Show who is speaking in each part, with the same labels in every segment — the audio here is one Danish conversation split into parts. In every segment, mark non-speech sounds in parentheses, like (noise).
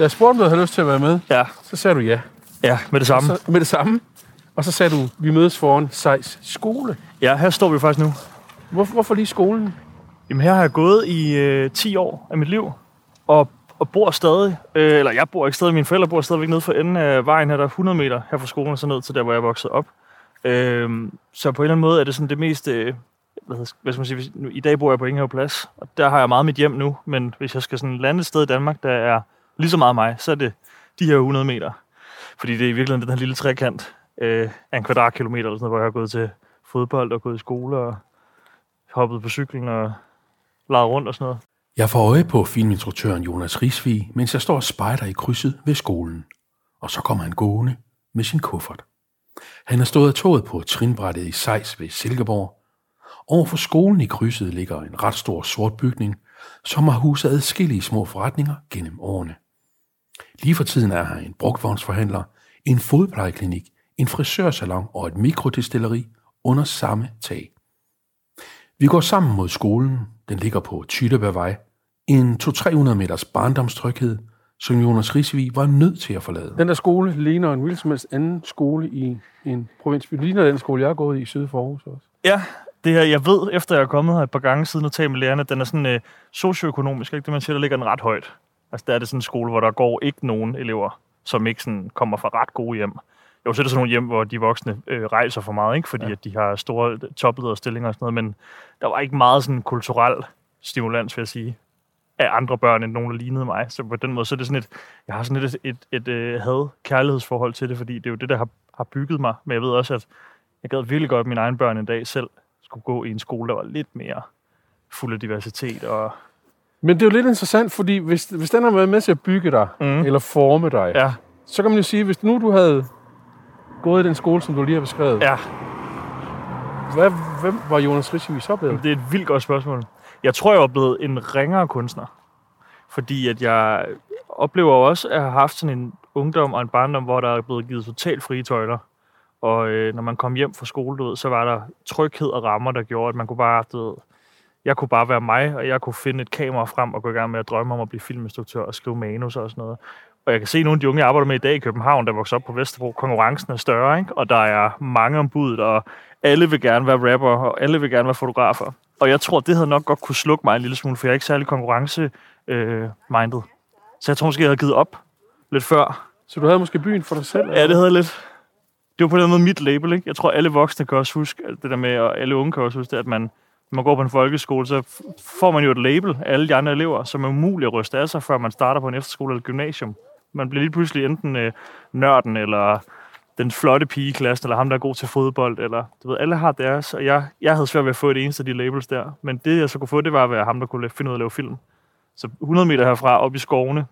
Speaker 1: Da jeg spurgte, om du havde lyst til at være med,
Speaker 2: Ja,
Speaker 1: så sagde du ja.
Speaker 2: ja med det samme.
Speaker 1: Så, med det samme. Og så sagde du, vi mødes foran Sejs skole.
Speaker 2: Ja, her står vi faktisk nu.
Speaker 1: Hvor, hvorfor lige skolen?
Speaker 2: Jamen her har jeg gået i øh, 10 år af mit liv, og, og bor stadig, øh, eller jeg bor ikke stadig, mine forældre bor stadigvæk nede for enden af vejen her, der er 100 meter her fra skolen, og så ned til der, hvor jeg voksede op. Øh, så på en eller anden måde er det sådan det mest, øh, hvad, hvad skal man sige, hvis, nu, i dag bor jeg på Ingenhav Plads, og der har jeg meget mit hjem nu, men hvis jeg skal sådan lande et sted i Danmark, der er lige så meget mig, så er det de her 100 meter. Fordi det er i virkeligheden den her lille trekant øh, af en kvadratkilometer, eller sådan noget, hvor jeg har gået til fodbold og gået i skole og hoppet på cyklen og leget rundt og sådan noget.
Speaker 3: Jeg får øje på filminstruktøren Jonas Risvig, mens jeg står og spejder i krydset ved skolen. Og så kommer han gående med sin kuffert. Han har stået af toget på trinbrættet i Sejs ved Silkeborg. Over for skolen i krydset ligger en ret stor sort bygning, som har huset adskillige små forretninger gennem årene. Lige for tiden er her en brugtvognsforhandler, en fodplejeklinik, en frisørsalon og et mikrodestilleri under samme tag. Vi går sammen mod skolen. Den ligger på Tyttebergvej. En 200-300 meters barndomstryghed, som Jonas Risvig var nødt til at forlade.
Speaker 1: Den der skole ligner en hvilken anden skole i en provinsby. Det ligner den skole, jeg har gået i syd for Aarhus også.
Speaker 2: Ja, det her, jeg ved, efter jeg er kommet her et par gange siden og talt med lærerne, at den er sådan øh, socioøkonomisk, ikke? Det man siger, der ligger den ret højt. Altså der er det sådan en skole, hvor der går ikke nogen elever, som ikke sådan kommer fra ret gode hjem. Jo, så er det sådan nogle hjem, hvor de voksne øh, rejser for meget, ikke? Fordi ja. at de har store toplederstillinger og sådan noget, men der var ikke meget sådan kulturel stimulans, vil jeg sige, af andre børn, end nogen, der lignede mig. Så på den måde, så er det sådan et, jeg har sådan et, et, et, et øh, had-kærlighedsforhold til det, fordi det er jo det, der har, har bygget mig. Men jeg ved også, at jeg gad virkelig godt, at mine egne børn en dag selv skulle gå i en skole, der var lidt mere fuld af diversitet. Og,
Speaker 1: Men det er jo lidt interessant, fordi hvis, hvis den har været med til at bygge dig,
Speaker 2: Mm.
Speaker 1: eller forme dig,
Speaker 2: ja,
Speaker 1: så kan man jo sige, hvis nu du havde gået i den skole, som du lige har beskrevet,
Speaker 2: ja,
Speaker 1: hvad, hvem var Jonas Risvig så blevet?
Speaker 2: det er et vildt godt spørgsmål. Jeg tror, jeg var blevet en ringere kunstner. Fordi at jeg oplever også at have haft sådan en ungdom og en barndom, hvor der er blevet givet totalt frie tøjler. Og øh, når man kom hjem fra skole, du ved, så var der tryghed og rammer, der gjorde, at man kunne bare, du ved, jeg kunne bare være mig, og jeg kunne finde et kamera frem og gå i gang med at drømme om at blive filminstruktør og skrive manus og sådan noget. Og jeg kan se nogle af de unge, jeg arbejder med i dag i København, der vokser op på Vesterbro. Konkurrencen er større, ikke? og der er mange ombud, og alle vil gerne være rapper, og alle vil gerne være fotografer. Og jeg tror, det havde nok godt kunne slukke mig en lille smule, for jeg er ikke særlig konkurrence-minded. så jeg tror måske, jeg havde givet op lidt før.
Speaker 1: Så du havde måske byen for dig selv?
Speaker 2: Ja, det havde jeg lidt. Det var på den måde mit label, ikke? Jeg tror, alle voksne kan også huske det der med, og alle unge kan også huske det, at man, når man går på en folkeskole, så får man jo et label af alle de andre elever, som er umuligt at ryste af sig, før man starter på en efterskole eller gymnasium. Man bliver lige pludselig enten øh, nørden, eller den flotte pige i klassen, eller ham, der er god til fodbold, eller du ved, alle har deres, og jeg, jeg havde svært ved at få et eneste af de labels der. Men det, jeg så kunne få, det var at være ham, der kunne finde ud af at lave film. Så 100 meter herfra, op i skovene,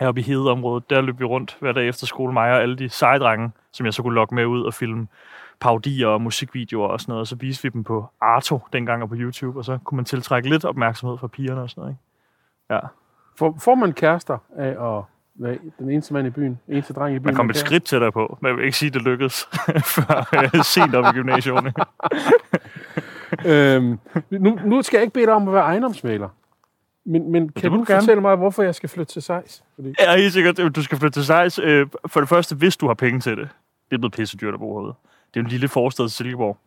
Speaker 2: heroppe i Hedeområdet, der løb vi rundt hver dag efter skole, mig og alle de seje drenge, som jeg så kunne lokke med ud og filme parodier og musikvideoer og sådan noget. Og så viste vi dem på Arto dengang og på YouTube, og så kunne man tiltrække lidt opmærksomhed fra pigerne og sådan noget. Ikke? Ja.
Speaker 1: Får, får man kærester af at være den eneste mand i byen? Eneste dreng i byen?
Speaker 2: Man kom et
Speaker 1: kæreste?
Speaker 2: skridt tættere på, men jeg vil ikke sige, at det lykkedes (laughs) før øh, sent op i gymnasiet. (laughs)
Speaker 1: øhm, nu, nu skal jeg ikke bede dig om at være ejendomsmaler. Men, men kan du
Speaker 2: gerne.
Speaker 1: fortælle mig, hvorfor jeg skal flytte til Sejs? Fordi,
Speaker 2: Ja, helt sikkert. Du skal flytte til Sejs. Øh, for det første, hvis du har penge til det. Det er blevet pisse dyrt at bo herude. Det er en lille forstad til Silkeborg.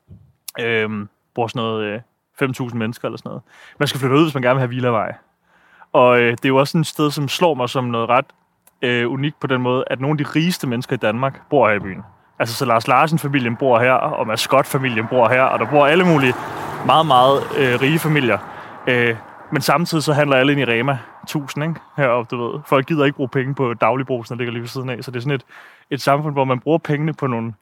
Speaker 2: Øhm, bor sådan noget øh, 5.000 mennesker eller sådan noget. Man skal flytte ud, hvis man gerne vil have Villavej. Og øh, det er jo også sådan et sted, som slår mig som noget ret øh, unikt på den måde, at nogle af de rigeste mennesker i Danmark bor her i byen. Altså, så Lars Larsen-familien bor her, og Mads Scott-familien bor her, og der bor alle mulige meget, meget øh, rige familier. Øh, men samtidig så handler alle ind i Rema 1000, ikke? Heroppe, du ved. Folk gider ikke bruge penge på dagligbrugsen, der ligger lige ved siden af. Så det er sådan et, et samfund, hvor man bruger pengene på nogle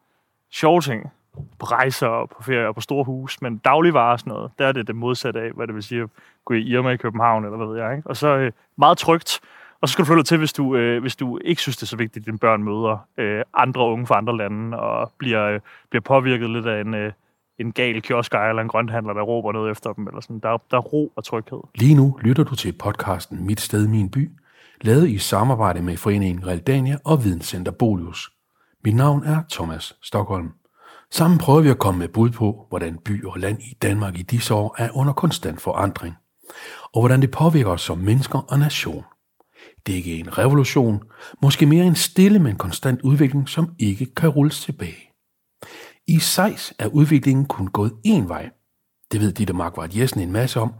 Speaker 2: sjove ting. På rejser og på ferie og på store hus. Men dagligvarer og sådan noget, der er det det modsatte af, hvad det vil sige at gå i Irma i København, eller hvad ved jeg. Ikke? Og så øh, meget trygt. Og så skal du flytte til, hvis du, øh, hvis du ikke synes, det er så vigtigt, at dine børn møder øh, andre unge fra andre lande, og bliver, øh, bliver påvirket lidt af en, øh, en gal kioskejer eller en grønthandler, der råber noget efter dem. Eller sådan. Der, der er ro og tryghed.
Speaker 3: Lige nu lytter du til podcasten Mit Sted, Min By, lavet i samarbejde med Foreningen Realdania og Videnscenter Bolius. Mit navn er Thomas Stockholm. Sammen prøver vi at komme med bud på, hvordan by og land i Danmark i disse år er under konstant forandring, og hvordan det påvirker os som mennesker og nation. Det er ikke en revolution, måske mere en stille, men konstant udvikling, som ikke kan rulles tilbage. I Sejs er udviklingen kun gået én vej. Det ved Ditte Markvart Jessen en masse om.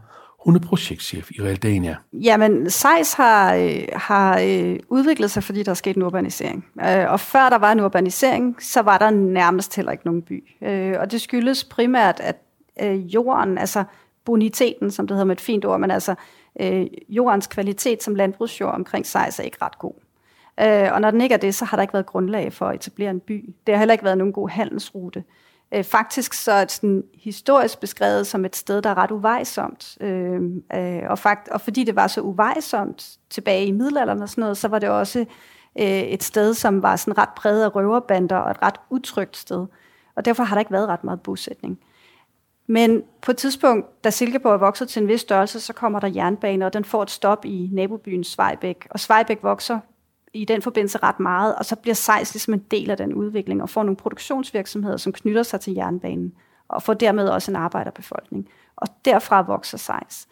Speaker 3: Hun er projektchef i Realdania.
Speaker 4: Jamen, Sejs har, øh, har øh, udviklet sig, fordi der er sket en urbanisering. Øh, og før der var en urbanisering, så var der nærmest heller ikke nogen by. Øh, og det skyldes primært, at øh, jorden, altså boniteten, som det hedder med et fint ord, men altså øh, jordens kvalitet som landbrugsjord omkring Sejs er ikke ret god. Øh, og når den ikke er det, så har der ikke været grundlag for at etablere en by. Det har heller ikke været nogen god handelsrute. Øh, Øh, faktisk så er det sådan historisk beskrevet som et sted, der er ret uvejsomt. Øh, øh, og, fakt, og fordi det var så uvejsomt tilbage i middelalderen og sådan noget, så var det også øh, et sted, som var sådan ret præget af røverbander og et ret utrygt sted. Og derfor har der ikke været ret meget bosætning. Men på et tidspunkt, da Silkeborg er vokset til en vis størrelse, så kommer der jernbane, og den får et stop i nabobyen Svejbæk. Og Svejbæk vokser i den forbindelse ret meget, og så bliver Sejs ligesom en del af den udvikling, og får nogle produktionsvirksomheder, som knytter sig til jernbanen, og får dermed også en arbejderbefolkning. Og derfra vokser Sejs.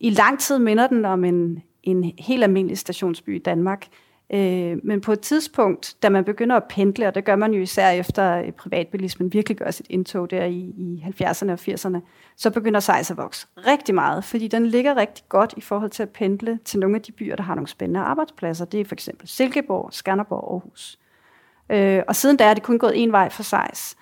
Speaker 4: I lang tid minder den om en, en helt almindelig stationsby i Danmark, Øh, men på et tidspunkt, da man begynder at pendle, og det gør man jo især efter øh, privatbilismen virkelig gør sit indtog der i, i 70'erne og 80'erne, så begynder Sejs at vokse rigtig meget, fordi den ligger rigtig godt i forhold til at pendle til nogle af de byer, der har nogle spændende arbejdspladser. Det er for eksempel Silkeborg, Skanderborg og Aarhus. Øh, og siden da er det kun gået en vej for Sejs.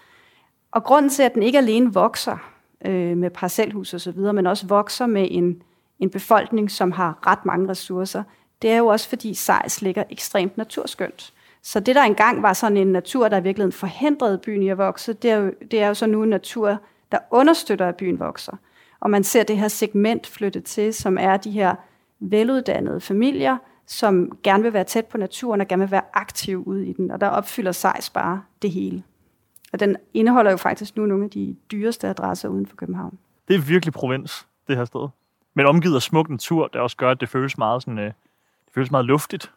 Speaker 4: Og grunden til, at den ikke alene vokser øh, med parcelhus og så videre, men også vokser med en, en befolkning, som har ret mange ressourcer, det er jo også fordi Sejs ligger ekstremt naturskønt. Så det, der engang var sådan en natur, der i virkeligheden forhindrede byen i at vokse, det er jo, det er jo så nu en natur, der understøtter, at byen vokser. Og man ser det her segment flytte til, som er de her veluddannede familier, som gerne vil være tæt på naturen og gerne vil være aktiv ude i den. Og der opfylder Sejs bare det hele. Og den indeholder jo faktisk nu nogle af de dyreste adresser uden for København.
Speaker 2: Det er virkelig provins, det her sted. Men omgivet af smuk natur, der også gør, at det føles meget sådan, øh, føles meget luftigt,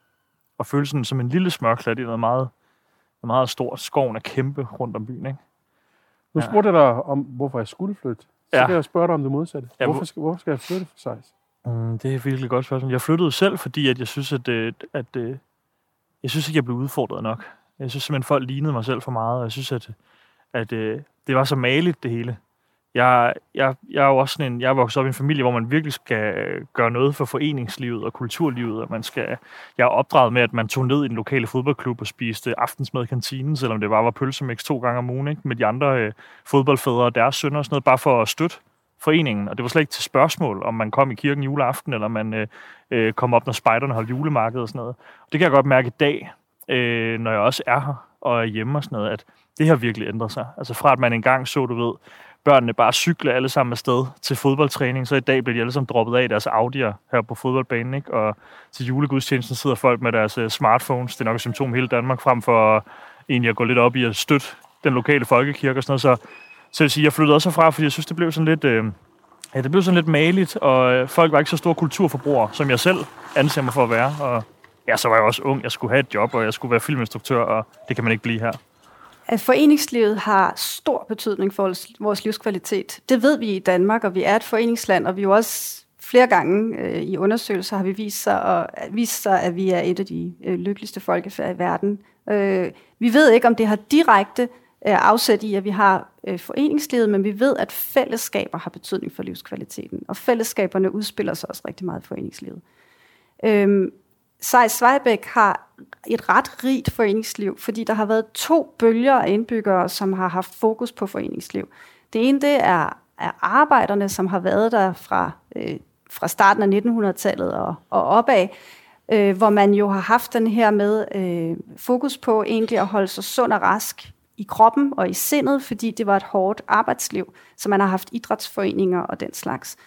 Speaker 2: og føles sådan som en lille smørklat i noget meget, noget meget stort. Skoven er kæmpe rundt om byen, ikke?
Speaker 1: Nu spurgte jeg dig om, hvorfor jeg skulle flytte. Så
Speaker 2: Ja.
Speaker 1: kan jeg spørge dig om det modsatte.
Speaker 2: Ja,
Speaker 1: Hvorfor skal, hvorfor skal jeg flytte for Sejs?
Speaker 2: Mm, det er virkelig godt spørgsmål. Jeg flyttede selv, fordi at jeg synes, at, øh, at, at jeg synes ikke, jeg blev udfordret nok. Jeg synes simpelthen, folk lignede mig selv for meget, og jeg synes, at, at øh, det var så maligt, det hele. Jeg, jeg, jeg er jo også sådan en, jeg er vokset op i en familie, hvor man virkelig skal øh, gøre noget for foreningslivet og kulturlivet, og man skal, jeg er opdraget med, at man tog ned i den lokale fodboldklub og spiste aftensmad i kantinen, selvom det bare var pølsemix to gange om ugen, ikke? med de andre øh, fodboldfædre og deres sønner og sådan noget, bare for at støtte foreningen. Og det var slet ikke til spørgsmål, om man kom i kirken juleaften, eller man øh, øh, kom op, når spejderne holdt julemarked og sådan noget. Og det kan jeg godt mærke i dag, øh, når jeg også er her og er hjemme og sådan noget, at det har virkelig ændret sig. Altså fra at man engang så, du ved, børnene bare cykle alle sammen afsted til fodboldtræning, så i dag bliver de alle sammen droppet af deres Audi'er her på fodboldbanen, ikke? og til julegudstjenesten sidder folk med deres øh, smartphones, det er nok et symptom hele Danmark, frem for egentlig at gå lidt op i at støtte den lokale folkekirke og sådan noget, så, så jeg vil sige, jeg flyttede også fra, fordi jeg synes, det blev sådan lidt, øh, ja, det blev sådan lidt maligt, og øh, folk var ikke så store kulturforbrugere, som jeg selv anser mig for at være, og ja, så var jeg også ung, jeg skulle have et job, og jeg skulle være filminstruktør, og det kan man ikke blive her.
Speaker 4: At foreningslivet har stor betydning for vores- livskvalitet. Det ved vi i Danmark, og vi er et foreningsland, og vi er jo også flere gange øh, i undersøgelser har vi vist sig, og, øh, vist sig, at vi er et af de øh, lykkeligste folkefærd i verden. Øh, vi ved ikke, om det har direkte øh, afsæt i, at vi har øh, foreningslivet, men vi ved, at fællesskaber har betydning for livskvaliteten, og fællesskaberne udspiller sig også rigtig meget i foreningslivet. Øh, Sejs Svejbæk har et ret rigt foreningsliv, fordi der har været to bølger af indbyggere, som har haft fokus på foreningsliv. Det ene det er, er arbejderne, som har været der fra, øh, fra starten af 1900-tallet og, og opad, øh, hvor man jo har haft den her med øh, fokus på egentlig at holde sig sund og rask i kroppen og i sindet, fordi det var et hårdt arbejdsliv, så man har haft idrætsforeninger og den slags.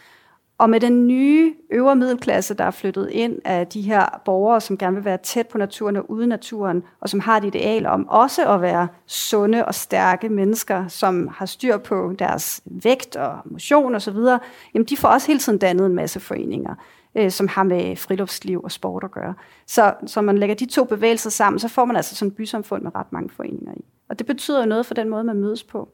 Speaker 4: Og med den nye øvre middelklasse, der er flyttet ind af de her borgere, som gerne vil være tæt på naturen og ude naturen, og som har et ideal om også at være sunde og stærke mennesker, som har styr på deres vægt og motion osv., jamen de får også hele tiden dannet en masse foreninger, øh, som har med friluftsliv og sport at gøre. Så, så man lægger de to bevægelser sammen, så får man altså sådan et bysamfund med ret mange foreninger i. Og det betyder jo noget for den måde, man mødes på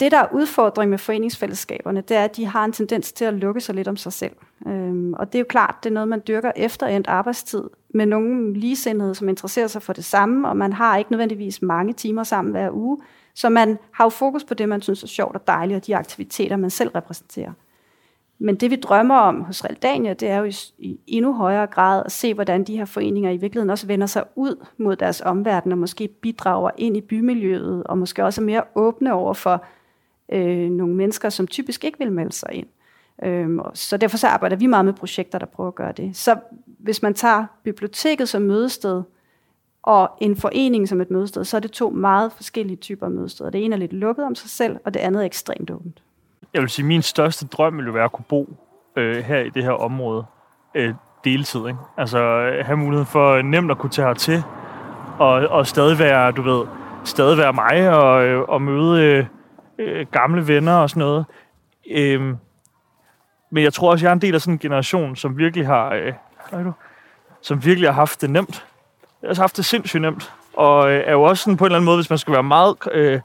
Speaker 4: det, der er udfordring med foreningsfællesskaberne, det er, at de har en tendens til at lukke sig lidt om sig selv. Øhm, og det er jo klart, det er noget, man dyrker efter endt arbejdstid, med nogle ligesindede, som interesserer sig for det samme, og man har ikke nødvendigvis mange timer sammen hver uge, så man har jo fokus på det, man synes er sjovt og dejligt, og de aktiviteter, man selv repræsenterer. Men det vi drømmer om hos Realdania, det er jo i, i endnu højere grad at se, hvordan de her foreninger i virkeligheden også vender sig ud mod deres omverden, og måske bidrager ind i bymiljøet, og måske også er mere åbne over for øh, nogle mennesker, som typisk ikke vil melde sig ind. Øhm, så derfor så arbejder vi meget med projekter, der prøver at gøre det. Så hvis man tager biblioteket som mødested, og en forening som et mødested, så er det to meget forskellige typer mødesteder. Det ene er lidt lukket om sig selv, og det andet er ekstremt åbent.
Speaker 2: Jeg vil sige, at min største drøm ville være at kunne bo øh, her i det her område øh, deltid. Ikke? Altså øh, have muligheden for øh, nemt at kunne tage til og, og stadig være, du ved, stadig være mig og, øh, og møde øh, øh, gamle venner og sådan noget. Øh, men jeg tror også, jeg er en del af sådan en generation, som virkelig har, øh, du, som virkelig har haft det nemt. Jeg har haft det sindssygt nemt. Og øh, er jo også sådan på en eller anden måde, hvis man skal være meget, øh,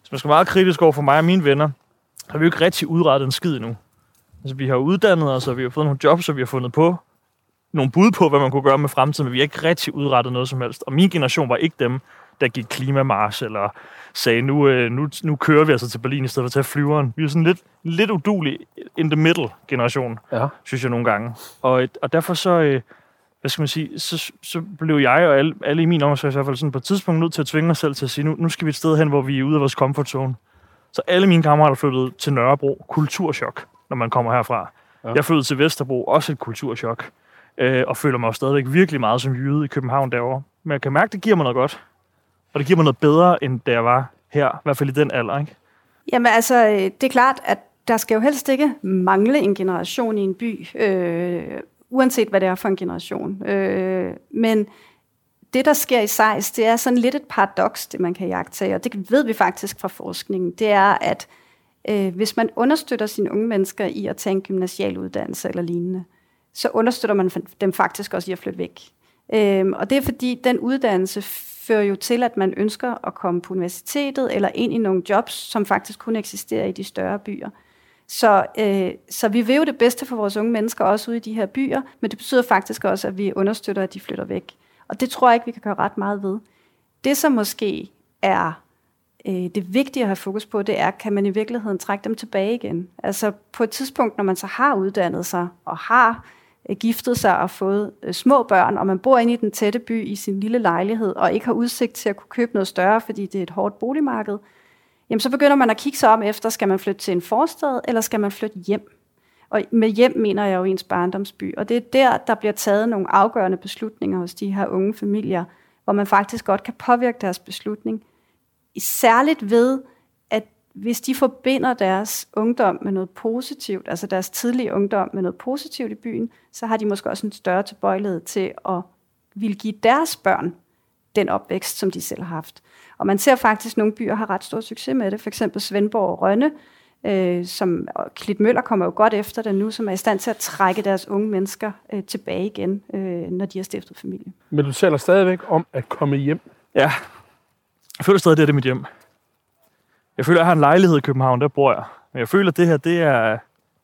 Speaker 2: hvis man skal være meget kritisk over for mig og mine venner, så har vi jo ikke rigtig udrettet en skid endnu. Altså, vi har uddannet os, og vi har fået nogle jobs, og vi har fundet på nogle bud på, hvad man kunne gøre med fremtiden, men vi har ikke rigtig udrettet noget som helst. Og min generation var ikke dem, der gik klimamars, eller sagde, nu, øh, nu, nu kører vi altså til Berlin i stedet for at tage flyveren. Vi er sådan lidt, lidt udulig in the middle generation, ja. synes jeg nogle gange. Og, og derfor så, øh, hvad skal man sige, så, så blev jeg og alle, alle i min omsorg i hvert fald sådan på et tidspunkt nødt til at tvinge mig selv til at sige, nu, nu skal vi et sted hen, hvor vi er ude af vores comfort zone. Så alle mine kammerater flyttede til Nørrebro. Kulturschok, når man kommer herfra. Ja. Jeg flyttede til Vesterbro. Også et kulturschok. Øh, og føler mig stadigvæk virkelig meget som jyde i København derovre. Men jeg kan mærke, det giver mig noget godt. Og det giver mig noget bedre, end da jeg var her. I hvert fald i den alder, ikke?
Speaker 4: Jamen altså, øh, det er klart, at der skal jo helst ikke mangle en generation i en by, øh, uanset hvad det er for en generation. Øh, men det, der sker i Sejs, det er sådan lidt et paradoks, det man kan jagte og det ved vi faktisk fra forskningen. Det er, at øh, hvis man understøtter sine unge mennesker i at tage en gymnasial uddannelse eller lignende, så understøtter man dem faktisk også i at flytte væk. Øh, og det er fordi, den uddannelse fører jo til, at man ønsker at komme på universitetet eller ind i nogle jobs, som faktisk kun eksisterer i de større byer. Så, øh, så vi vil jo det bedste for vores unge mennesker også ude i de her byer, men det betyder faktisk også, at vi understøtter, at de flytter væk. Og det tror jeg ikke, vi kan gøre ret meget ved. Det, som måske er øh, det vigtige at have fokus på, det er, kan man i virkeligheden trække dem tilbage igen? Altså på et tidspunkt, når man så har uddannet sig og har Øh, giftet sig og fået øh, små børn, og man bor inde i den tætte by i sin lille lejlighed, og ikke har udsigt til at kunne købe noget større, fordi det er et hårdt boligmarked, jamen så begynder man at kigge sig om efter, skal man flytte til en forstad, eller skal man flytte hjem? Og med hjem mener jeg jo ens barndomsby. Og det er der, der bliver taget nogle afgørende beslutninger hos de her unge familier, hvor man faktisk godt kan påvirke deres beslutning. Særligt ved, hvis de forbinder deres ungdom med noget positivt, altså deres tidlige ungdom med noget positivt i byen, så har de måske også en større tilbøjelighed til at vil give deres børn den opvækst, som de selv har haft. Og man ser faktisk, at nogle byer har ret stor succes med det. For eksempel Svendborg og Rønne, øh, som Klit Møller kommer jo godt efter det nu, som er i stand til at trække deres unge mennesker øh, tilbage igen, øh, når de har stiftet familie.
Speaker 1: Men du taler stadigvæk om at komme hjem.
Speaker 2: Ja. Jeg føler stadig, det er mit hjem. Jeg føler, jeg har en lejlighed i København, der bor jeg. Men jeg føler, at det her, det er,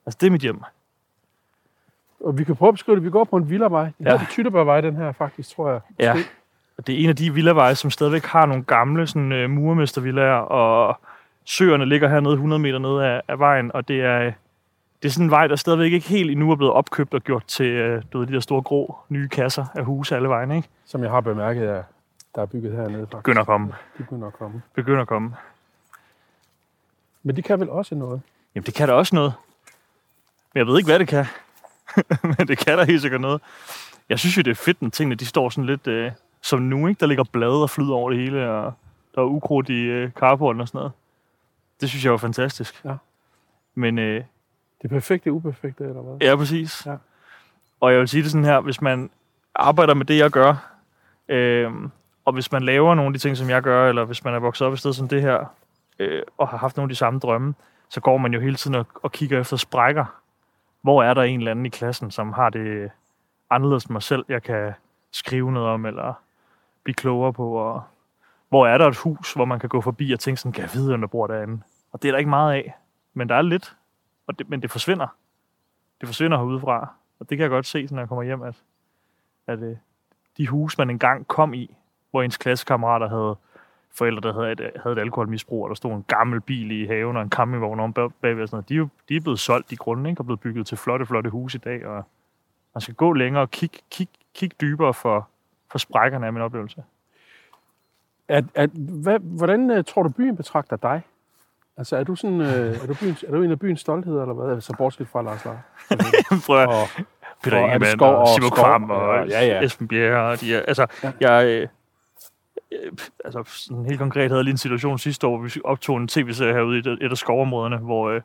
Speaker 2: altså, det er mit hjem.
Speaker 1: Og vi kan prøve at beskrive det. Vi går på en villavej. Det ja. er Tyttebergvej, den her faktisk, tror jeg.
Speaker 2: Ja. Og det er en af de villaveje, som stadigvæk har nogle gamle sådan, uh, murmestervillager, og søerne ligger hernede 100 meter nede af, af vejen, og det er, det er sådan en vej, der stadigvæk ikke helt endnu er blevet opkøbt og gjort til øh, du ved, de der store grå nye kasser af huse alle vejen, ikke?
Speaker 1: Som jeg har bemærket, at der er bygget hernede. Faktisk.
Speaker 2: Begynder at komme.
Speaker 1: De begynder at komme.
Speaker 2: Begynder at komme.
Speaker 1: Men de kan vel også noget?
Speaker 2: Jamen, det kan da også noget. Men jeg ved ikke, hvad det kan. (laughs) Men det kan da helt sikkert noget. Jeg synes jo, det er fedt, når tingene de står sådan lidt øh, som nu, ikke? Der ligger blade og flyder over det hele, og der er ukrudt i øh, carporten og sådan noget. Det synes jeg var fantastisk.
Speaker 1: Ja.
Speaker 2: Men... Øh,
Speaker 1: det perfekte uperfekte, eller hvad?
Speaker 2: Ja, præcis. Ja. Og jeg vil sige det sådan her, hvis man arbejder med det, jeg gør, øh, og hvis man laver nogle af de ting, som jeg gør, eller hvis man er vokset op et sted som det her, øh, og har haft nogle af de samme drømme, så går man jo hele tiden og, og kigger efter sprækker. Hvor er der en eller anden i klassen, som har det anderledes end mig selv, jeg kan skrive noget om, eller blive klogere på, og hvor er der et hus, hvor man kan gå forbi og tænke sådan, kan jeg vide, der bor derinde? Og det er der ikke meget af. Men der er lidt. Og det, men det forsvinder. Det forsvinder herudefra. Og det kan jeg godt se, når jeg kommer hjem, at, at øh, de huse, man engang kom i, hvor ens klassekammerater havde forældre, der havde et, havde et alkoholmisbrug, og der stod en gammel bil i haven og en campingvogn om bag- bagved og sådan noget. De, er jo, de er blevet solgt i grunden, ikke? og blevet bygget til flotte, flotte huse i dag, og man skal gå længere og kigge kig, kig dybere for, for sprækkerne af min oplevelse.
Speaker 1: Er, er, hvad, hvordan uh, tror du, byen betragter dig? Altså, er du, sådan, uh, er du, byens, er du en af byens stoltheder, eller hvad? Altså, bortset fra Lars Larsen. (laughs)
Speaker 2: Prøv at,
Speaker 1: Og,
Speaker 2: Peter
Speaker 1: og er
Speaker 2: Ingemann og
Speaker 1: og
Speaker 2: Simon? Kvam og
Speaker 1: Ja, ja.
Speaker 2: Esben Bjerre. Og de altså,
Speaker 1: Ja.
Speaker 2: jeg, øh, øh, Øh, altså, sådan helt konkret havde jeg lige en situation sidste år, hvor vi optog en tv-serie herude i et, af skovområderne, hvor øh,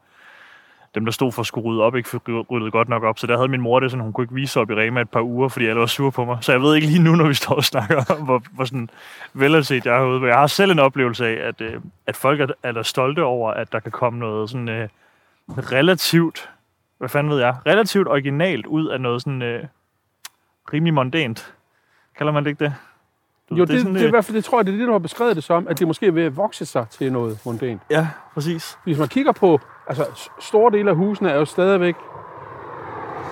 Speaker 2: dem, der stod for at skulle rydde op, ikke ryddede ryddet godt nok op. Så der havde min mor det sådan, hun kunne ikke vise op i Rema et par uger, fordi alle var sure på mig. Så jeg ved ikke lige nu, når vi står og snakker om, hvor, hvor sådan velanset jeg er herude. Men jeg har selv en oplevelse af, at, øh, at folk er, er der stolte over, at der kan komme noget sådan øh, relativt, hvad fanden ved jeg, relativt originalt ud af noget sådan øh, rimelig mondent. Kalder man det ikke det? Du
Speaker 1: jo,
Speaker 2: ved,
Speaker 1: det, det,
Speaker 2: sådan,
Speaker 1: det, er i
Speaker 2: øh,
Speaker 1: hvert fald, det tror jeg, det er det, du har beskrevet det som, at det måske er ved at vokse sig til noget mondænt.
Speaker 2: Ja, præcis.
Speaker 1: Hvis man kigger på, altså store dele af husene er jo stadigvæk,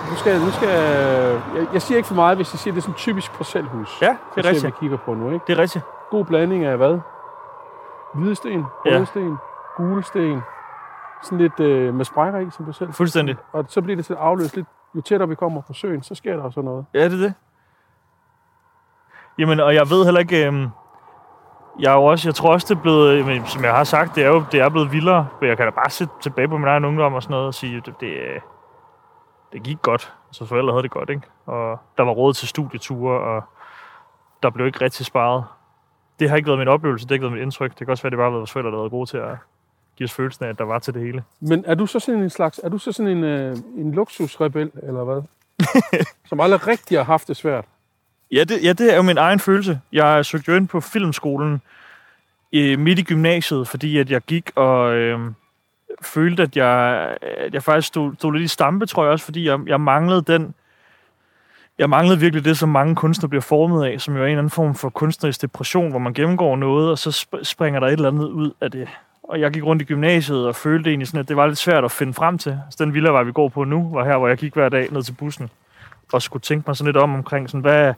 Speaker 1: nu skal, nu skal jeg, jeg siger ikke for meget, hvis jeg siger, at det er sådan et typisk parcelhus.
Speaker 2: Ja,
Speaker 1: det
Speaker 2: det er rigtigt.
Speaker 1: vi kigger på nu, ikke?
Speaker 2: Det er rigtigt.
Speaker 1: God blanding af hvad? Hvide sten,
Speaker 2: Ja.
Speaker 1: røde sten, gule sten, sådan lidt øh, med sprækker i, som du selv.
Speaker 2: Fuldstændig.
Speaker 1: Og så bliver det til afløst lidt, jo tættere vi kommer på søen, så sker der også noget.
Speaker 2: Ja, det er det. Jamen, og jeg ved heller ikke... Øhm, jeg, er jo også, jeg tror også, det er blevet, jamen, som jeg har sagt, det er jo det er blevet vildere. Men jeg kan da bare se tilbage på min egen ungdom og sådan noget og sige, det, det, øh, det gik godt. Så forældre havde det godt, ikke? Og der var råd til studieture, og der blev ikke rigtig sparet. Det har ikke været min oplevelse, det har ikke været mit indtryk. Det kan også være, det bare har været vores forældre, der har været gode til at give os følelsen af, at der var til det hele.
Speaker 1: Men er du så sådan en slags, er du så sådan en, øh, en luksusrebel, eller hvad? (laughs) som aldrig rigtig har haft det svært.
Speaker 2: Ja det, ja, det er jo min egen følelse. Jeg søgte jo ind på filmskolen øh, midt i gymnasiet, fordi at jeg gik og øh, følte, at jeg, at jeg faktisk stod, stod lidt i stampe, tror jeg også, fordi jeg, jeg manglede den... Jeg manglede virkelig det, som mange kunstnere bliver formet af, som jo er en eller anden form for kunstnerisk depression, hvor man gennemgår noget, og så sp- springer der et eller andet ud af det. Og jeg gik rundt i gymnasiet og følte egentlig sådan, at det var lidt svært at finde frem til. Så den villavej, vi går på nu, var her, hvor jeg gik hver dag ned til bussen og skulle tænke mig sådan lidt om omkring, sådan, hvad,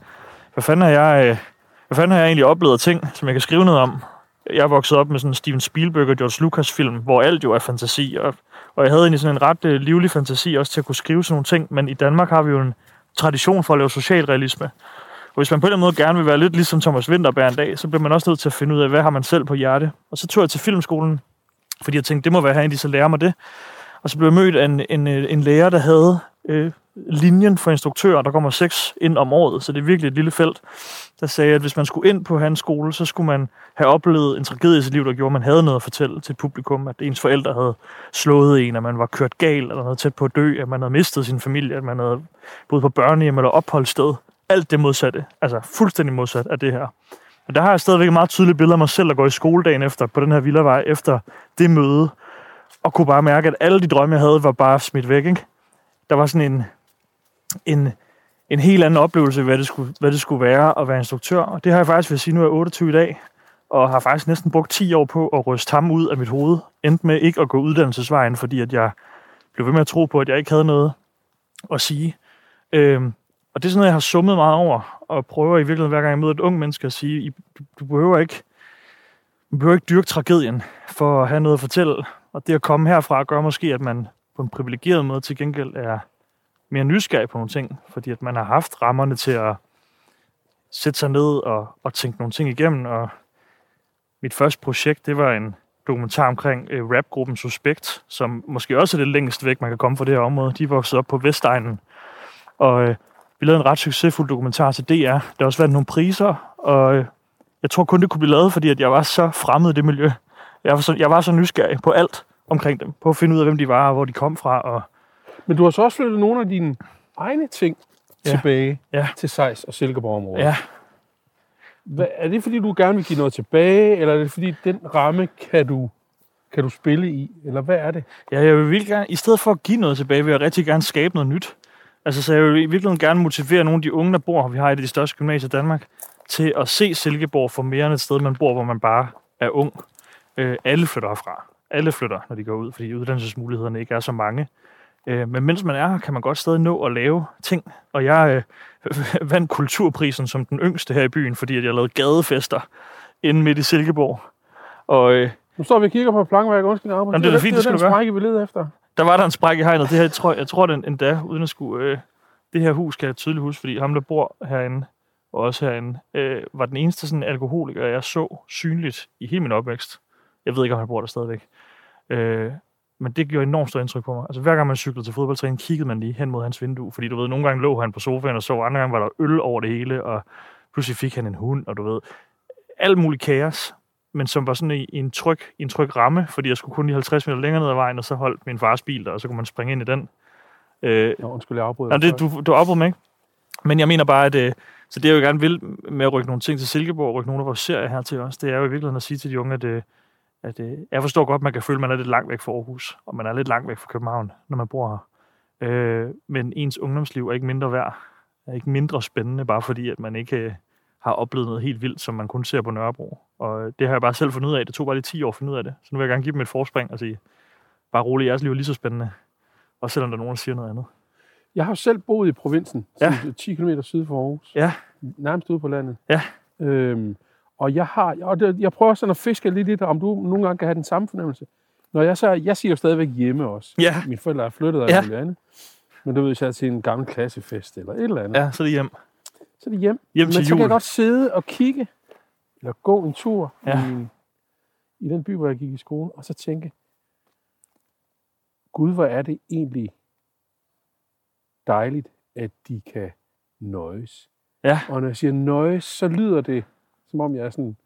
Speaker 2: hvad fanden har jeg, øh, hvad fanden har jeg egentlig oplevet af ting, som jeg kan skrive noget om? Jeg er vokset op med sådan Steven Spielberg og George Lucas film, hvor alt jo er fantasi, og, og jeg havde egentlig sådan en ret øh, livlig fantasi også til at kunne skrive sådan nogle ting, men i Danmark har vi jo en tradition for at lave socialrealisme. Og hvis man på en eller anden måde gerne vil være lidt ligesom Thomas Winterberg en dag, så bliver man også nødt til at finde ud af, hvad har man selv på hjerte. Og så tog jeg til filmskolen, fordi jeg tænkte, det må være herinde, de så lærer mig det. Og så blev jeg mødt af en, en, øh, en lærer, der havde øh, linjen for instruktører. Der kommer seks ind om året, så det er virkelig et lille felt. Der sagde, at hvis man skulle ind på hans skole, så skulle man have oplevet en tragedie i sit liv, der gjorde, at man havde noget at fortælle til publikum. At ens forældre havde slået en, at man var kørt gal eller noget tæt på at dø, at man havde mistet sin familie, at man havde boet på børnehjem eller opholdssted. Alt det modsatte. Altså fuldstændig modsat af det her. Og der har jeg stadigvæk et meget tydeligt billede af mig selv, der går i skoledagen efter på den her villavej, efter det møde, og kunne bare mærke, at alle de drømme, jeg havde, var bare smidt væk. Ikke? Der var sådan en, en, en helt anden oplevelse, hvad det, skulle, hvad det skulle være at være instruktør. Og det har jeg faktisk, vil sige, nu er jeg 28 i dag, og har faktisk næsten brugt 10 år på at ryste ham ud af mit hoved. Endte med ikke at gå uddannelsesvejen, fordi at jeg blev ved med at tro på, at jeg ikke havde noget at sige. Øhm, og det er sådan noget, jeg har summet meget over, og prøver i virkeligheden, hver gang jeg møder et ung menneske, at sige, "I- du, du behøver ikke man behøver ikke dyrke tragedien for at have noget at fortælle. Og det at komme herfra gør måske, at man på en privilegeret måde til gengæld er mere nysgerrig på nogle ting, fordi at man har haft rammerne til at sætte sig ned og, og tænke nogle ting igennem. Og mit første projekt, det var en dokumentar omkring øh, rapgruppen Suspekt, som måske også er det længst væk, man kan komme fra det her område. De voksede op på Vestegnen, og øh, vi lavede en ret succesfuld dokumentar til DR. Der har også været nogle priser, og øh, jeg tror kun, det kunne blive lavet, fordi at jeg var så fremmed i det miljø. Jeg var, så, jeg var så nysgerrig på alt omkring dem, på at finde ud af, hvem de var, og hvor de kom fra, og
Speaker 1: men du har så også flyttet nogle af dine egne ting
Speaker 2: Ja.
Speaker 1: tilbage
Speaker 2: Ja.
Speaker 1: til Sejs og Silkeborg-området.
Speaker 2: ja,
Speaker 1: Hvad, er det, fordi du gerne vil give noget tilbage, eller er det, fordi den ramme kan du, kan du spille i? Eller hvad er det?
Speaker 2: Ja, jeg vil virkelig gerne, i stedet for at give noget tilbage, vil jeg rigtig gerne skabe noget nyt. Altså, så jeg vil i virkeligheden gerne motivere nogle af de unge, der bor her, vi har af de største gymnasier i Danmark, til at se Silkeborg for mere end et sted, man bor, hvor man bare er ung. Øh, alle flytter herfra. Alle flytter, når de går ud, fordi uddannelsesmulighederne ikke er så mange. Øh, men mens man er her, kan man godt stadig nå at lave ting. Og jeg øh, (laughs) vandt kulturprisen som den yngste her i byen, fordi at jeg lavede gadefester inde midt i Silkeborg. Og øh,
Speaker 1: Nu står vi og kigger på plankværk. Undskyld.
Speaker 2: Jamen, det er da fint, det
Speaker 1: det er den
Speaker 2: gøre.
Speaker 1: sprække, vi leder efter.
Speaker 2: der var der en spræk i hegnet. Det her, jeg tror, jeg tror den endda, uden at skulle... Øh, det her hus kan jeg tydeligt huske, fordi ham, der bor herinde, og også herinde, øh, var den eneste sådan alkoholiker, jeg så synligt i hele min opvækst. Jeg ved ikke, om han bor der stadigvæk. Øh, men det gjorde enormt stort indtryk på mig. Altså hver gang man cyklede til fodboldtræning, kiggede man lige hen mod hans vindue, fordi du ved, nogle gange lå han på sofaen og så, andre gange var der øl over det hele, og pludselig fik han en hund, og du ved, alt muligt kaos, men som var sådan i, en tryg, i en tryg ramme, fordi jeg skulle kun lige 50 meter længere ned ad vejen, og så holdt min fars bil der, og så kunne man springe ind i den. Øh,
Speaker 1: Nå, undskyld, jeg afbryder. Dig.
Speaker 2: det, du, du afbrød mig ikke. Men jeg mener bare, at øh, så det jeg jo gerne vil med at rykke nogle ting til Silkeborg, og rykke nogle af vores serier her til os, det er jo i virkeligheden at sige til de unge, at, øh, at øh, jeg forstår godt, at man kan føle, at man er lidt langt væk fra Aarhus, og man er lidt langt væk fra København, når man bor her. Øh, men ens ungdomsliv er ikke mindre værd, er ikke mindre spændende, bare fordi, at man ikke øh, har oplevet noget helt vildt, som man kun ser på Nørrebro. Og øh, det har jeg bare selv fundet ud af. Det tog bare lige 10 år at finde ud af det. Så nu vil jeg gerne give dem et forspring og sige, bare roligt, jeres liv er lige så spændende. Og selvom der er nogen, der siger noget andet.
Speaker 1: Jeg har jo selv boet i provinsen,
Speaker 2: ja.
Speaker 1: 10 km syd for Aarhus.
Speaker 2: Ja.
Speaker 1: Nærmest ude på landet.
Speaker 2: Ja.
Speaker 1: Øhm, og jeg har, og det, jeg prøver sådan at fiske lidt i det, om du nogle gange kan have den samme fornemmelse. Når jeg så, jeg siger jo stadigvæk hjemme også.
Speaker 2: Ja.
Speaker 1: Mine forældre er flyttet og
Speaker 2: Ja.
Speaker 1: andet. Men du ved, hvis jeg er til en gammel klassefest eller et eller andet,
Speaker 2: Ja, så er det hjem.
Speaker 1: så er det hjem.
Speaker 2: Hjem
Speaker 1: Men
Speaker 2: til
Speaker 1: så kan
Speaker 2: jul.
Speaker 1: jeg godt sidde og kigge, eller gå en tur
Speaker 2: Ja.
Speaker 1: ja. i, i den by, hvor jeg gik i skole, og så tænke, Gud, hvor er det egentlig dejligt, at de kan nøjes.
Speaker 2: Ja.
Speaker 1: Og når jeg siger nøjes, så lyder det, som om jeg er sådan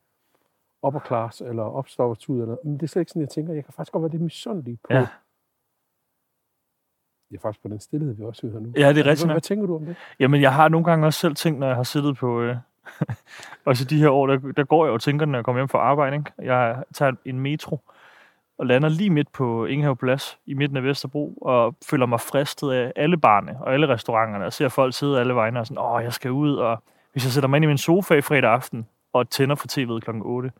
Speaker 1: upper class, eller opstoppertud, eller, men det er slet ikke sådan, jeg tænker, jeg kan faktisk godt være lidt misundelig på,
Speaker 2: Ja.
Speaker 1: det er faktisk på den stillhed, vi også hører nu.
Speaker 2: Ja, det er rigtigt
Speaker 1: Hvad, hvad tænker du om det?
Speaker 2: Jamen, jeg har nogle gange også selv tænkt, når jeg har siddet på... Øh, (laughs) også de her år, der, der går jeg og tænker, når jeg kommer hjem fra arbejde. Ikke? Jeg tager en metro og lander lige midt på Ingehave Plads i midten af Vesterbro, og føler mig fristet af alle barne og alle restauranterne, og ser folk sidde alle vegne og sådan, åh, jeg skal ud, og hvis jeg sætter mig ind i min sofa i fredag aften, og tænder for tv'et klokken 8,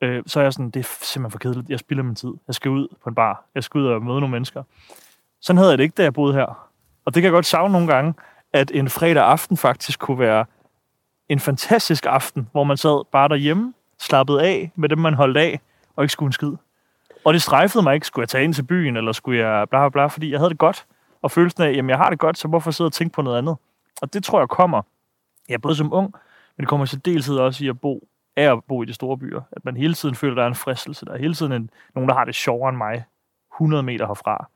Speaker 2: øh, så er jeg sådan, det er simpelthen for kedeligt, jeg spilder min tid. Jeg skal ud på en bar, jeg skal ud og møde nogle mennesker. Sådan havde jeg det ikke, da jeg boede her. Og det kan jeg godt savne nogle gange, at en fredag aften faktisk kunne være en fantastisk aften, hvor man sad bare derhjemme, slappede af med dem, man holdt af, og ikke skulle en skid. Og det strejfede mig ikke, skulle jeg tage ind til byen, eller skulle jeg bla bla bla, fordi jeg havde det godt. Og følelsen af, jamen jeg har det godt, så hvorfor sidde og tænke på noget andet? Og det tror jeg kommer, ja, både som ung, men det kommer til deltid også i at bo, af at bo i de store byer. At man hele tiden føler, at der er en fristelse. Der er hele tiden en, nogen, der har det sjovere end mig, 100 meter herfra.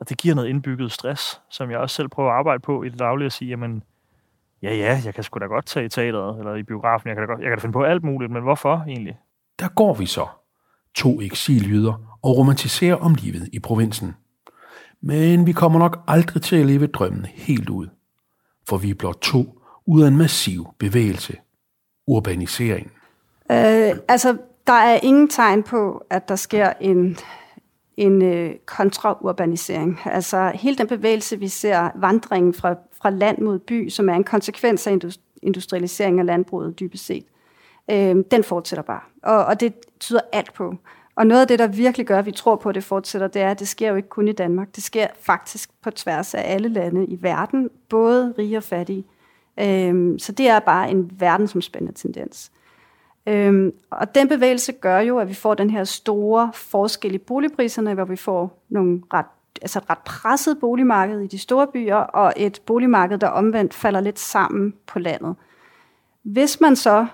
Speaker 2: Og det giver noget indbygget stress, som jeg også selv prøver at arbejde på i det daglige, at sige, jamen, ja, ja, jeg kan sgu da godt tage i teateret, eller i biografen, jeg kan da, godt, jeg kan da finde på alt muligt, men hvorfor egentlig?
Speaker 3: Der går vi så, to eksiljyder, og romantiserer om livet i provinsen. Men vi kommer nok aldrig til at leve drømmen helt ud. For vi er blot to ud af en massiv bevægelse. Urbanisering.
Speaker 4: Øh, altså, der er ingen tegn på, at der sker en, en øh, kontraurbanisering. Altså, hele den bevægelse, vi ser, vandringen fra, fra land mod by, som er en konsekvens af industrialisering af landbruget dybest set, øh, den fortsætter bare. Og, og det tyder alt på. Og noget af det, der virkelig gør, at vi tror på, at det fortsætter, det er, at det sker jo ikke kun i Danmark. Det sker faktisk på tværs af alle lande i verden, både rige og fattige. Øhm, så det er bare en verdensomspændende tendens. Øhm, og den bevægelse gør jo, at vi får den her store forskel i boligpriserne, hvor vi får nogle ret, altså et ret presset boligmarked i de store byer, og et boligmarked, der omvendt falder lidt sammen på landet. Hvis man så